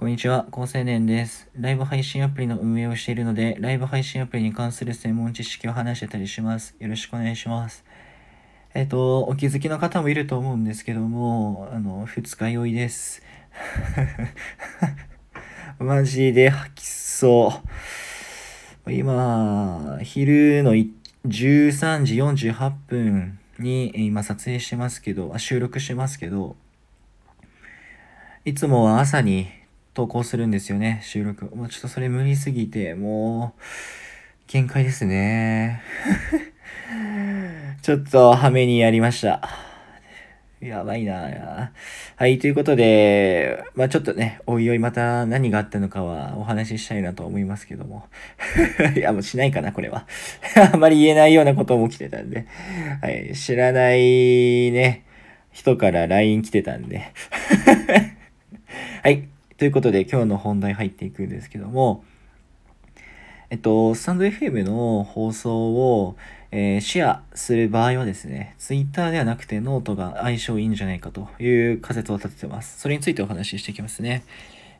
こんにちは、高青年です。ライブ配信アプリの運営をしているので、ライブ配信アプリに関する専門知識を話してたりします。よろしくお願いします。えっ、と、お気づきの方もいると思うんですけども、あの、二日酔いです。マジで吐きそう。今、昼の13時48分に今撮影してますけど、収録してますけど、いつもは朝に投稿するんですよね、収録。もうちょっとそれ無理すぎて、もう、限界ですね。ちょっと、はめにやりました。やばいなはい、ということで、まあちょっとね、おいおいまた何があったのかはお話ししたいなと思いますけども。いや、もうしないかな、これは。あまり言えないようなことも来てたんで。はい、知らないね、人から LINE 来てたんで。はい。ということで、今日の本題入っていくんですけども、えっと、スタンド FM の放送を、えーシェアする場合はですね、Twitter ではなくてノートが相性いいんじゃないかという仮説を立ててます。それについてお話ししていきますね。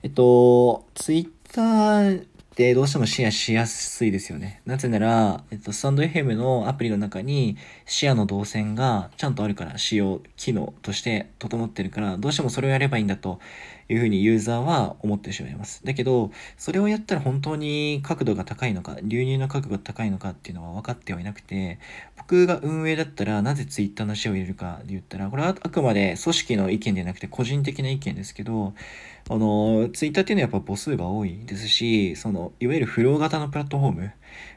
えっと、Twitter ってどうしてもシェアしやすいですよね。なぜなら、えっと、スタンド FM のアプリの中にシェアの動線がちゃんとあるから、使用機能として整ってるから、どうしてもそれをやればいいんだというふうにユーザーは思ってしまいます。だけど、それをやったら本当に角度が高いのか、流入の角度が高いのかっていうのは分かってはいなくて、僕が運営だったらなぜ Twitter のシェアを入れるかで言ったら、これはあくまで組織の意見でなくて個人的な意見ですけど、あの、Twitter っていうのはやっぱ母数が多いですし、その、いわゆるフロー型のプラットフォーム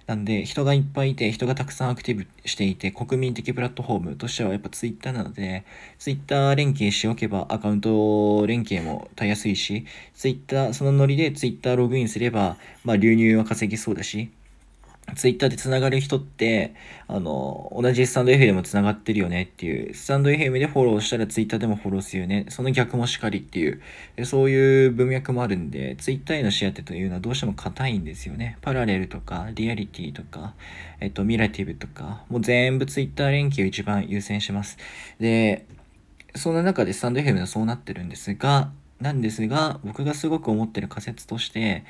なんで、人がいっぱいいて、人がたくさんアクティブしていて、国民的プラットフォームとしてはやっぱ Twitter なので、Twitter 連携しておけばアカウント連携もたやすいし、Twitter、そのノリで Twitter ログインすれば、まあ流入は稼ぎそうだし、ツイッターで繋がる人って、あの、同じスタンド FM でも繋がってるよねっていう、スタンド FM でフォローしたらツイッターでもフォローするよね。その逆もしかりっていう、そういう文脈もあるんで、ツイッターへのシェアってというのはどうしても硬いんですよね。パラレルとか、リアリティとか、えっと、ミラティブとか、もう全部ツイッター連携を一番優先します。で、そんな中でスタンド FM はそうなってるんですが、なんですが、僕がすごく思ってる仮説として、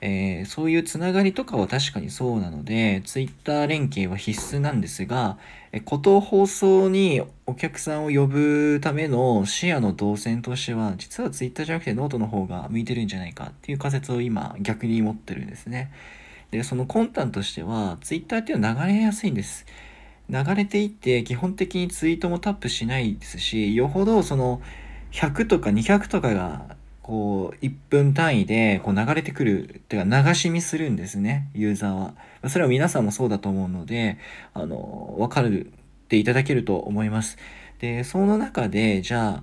えーそういうつながりとかは確かにそうなので、ツイッター連携は必須なんですが、えこと放送にお客さんを呼ぶためのシェアの動線としては、実はツイッターじゃなくてノートの方が向いてるんじゃないかっていう仮説を今逆に持ってるんですね。で、その魂胆としては、ツイッターっていうのは流れやすいんです。流れていって基本的にツイートもタップしないですしよほどその100とか200とかがこう1分単位でこう流れてくるっていうか流し見するんですね。ユーザーは。それは皆さんもそうだと思うのであの分かるっていただけると思います。でその中でじゃあ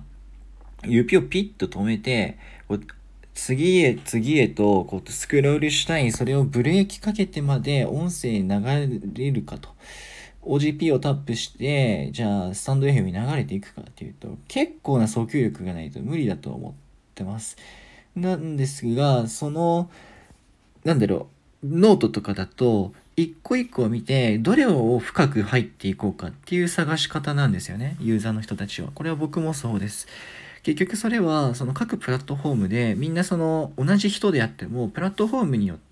指をピッと止めて次へ次へとこうスクロールしたいそれをブレーキかけてまで音声流れるかと。OGP をタップして、じゃあ、スタンド FM に流れていくかっていうと、結構な訴求力がないと無理だと思ってます。なんですが、その、なんだろう、ノートとかだと、一個一個を見て、どれを深く入っていこうかっていう探し方なんですよね、ユーザーの人たちは。これは僕もそうです。結局それはその各プラットフォームでみんなその同じ人であってもプラットフォームによって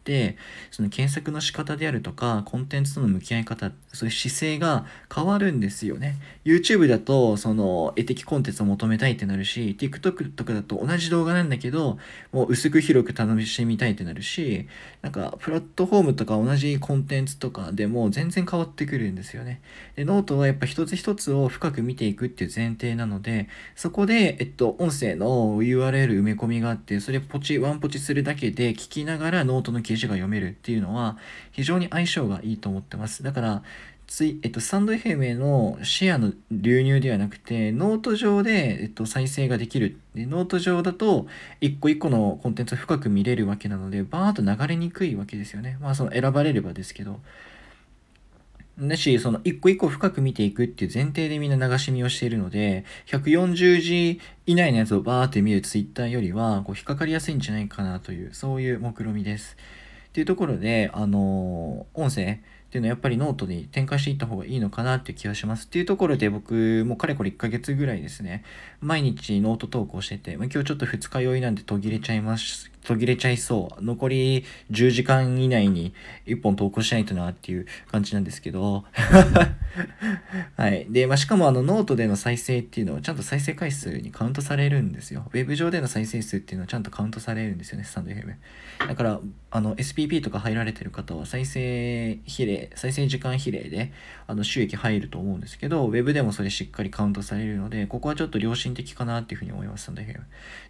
その検索の仕方であるとかコンテンツとの向き合い方そういう姿勢が変わるんですよね。YouTube だとその絵的コンテンツを求めたいってなるし TikTok とかだと同じ動画なんだけどもう薄く広く楽しみたいってなるしなんかプラットフォームとか同じコンテンツとかでも全然変わってくるんですよね。でノートはやっぱ一つ一つを深く見ていくっていう前提なのでそこで、えっと、音声の URL 埋め込みがあって、それポチ、ワンポチするだけで聞きながらノートの記事が読めるっていうのは非常に相性がいいと思ってます。だから、つい、えっと、スタンド FM へのシェアの流入ではなくて、ノート上で、えっと、再生ができる。で、ノート上だと、一個一個のコンテンツを深く見れるわけなので、バーッと流れにくいわけですよね。まあ、その選ばれればですけど。だし、その一個一個深く見ていくっていう前提でみんな流し見をしているので、140字以内のやつをバーって見るツイッターよりは、こう引っかかりやすいんじゃないかなという、そういう目論見です。っていうところで、あの音声っていうのはやっぱりノートに展開していった方がいいのかなっていう気がします。っていうところで僕もかれこれ1ヶ月ぐらいですね、毎日ノート投稿してて、まあ、今日ちょっと二日酔いなんで途切れちゃいます途切れちゃいそう。残り10時間以内に1本投稿しないとなっていう感じなんですけど。はい。で、まあ、しかもあのノートでの再生っていうのはちゃんと再生回数にカウントされるんですよ。ウェブ上での再生数っていうのはちゃんとカウントされるんですよね、スタンド FM。だから、あの SPP とか入られてる方は再生比例、再生時間比例であの収益入ると思うんですけど、ウェブでもそれしっかりカウントされるので、ここはちょっと良心的かなっていうふうに思います、スタンド FM。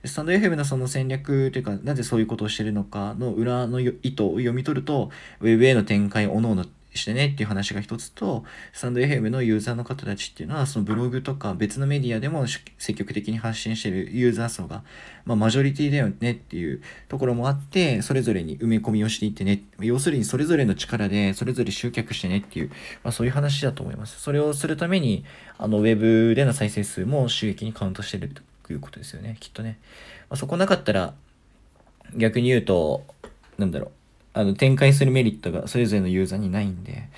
スタンド FM のその戦略というか、なぜそういうことをしてるのかの裏の意図を読み取ると、Web への展開を各々してねっていう話が一つと、スタンド FM のユーザーの方たちっていうのは、そのブログとか別のメディアでも積極的に発信してるユーザー層が、まあ、マジョリティだよねっていうところもあって、それぞれに埋め込みをしていってね、要するにそれぞれの力でそれぞれ集客してねっていう、まあ、そういう話だと思います。それをするために、あの、ウェブでの再生数も収益にカウントしてるということですよね、きっとね。まあ、そこなかったら、逆に言うと、なんだろう、あの、展開するメリットがそれぞれのユーザーにないんで。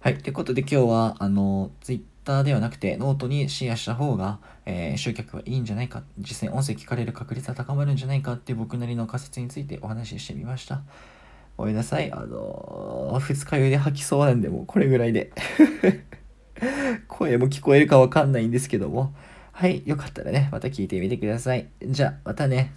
はい。ということで今日は、あの、Twitter ではなくてノートにシェアした方が、えー、集客はいいんじゃないか、実際音声聞かれる確率は高まるんじゃないかっていう僕なりの仮説についてお話ししてみました。ごめんなさい。あのー、二日酔いで吐きそうなんで、もうこれぐらいで 声も聞こえるかわかんないんですけども。はい。よかったらね、また聞いてみてください。じゃあ、またね。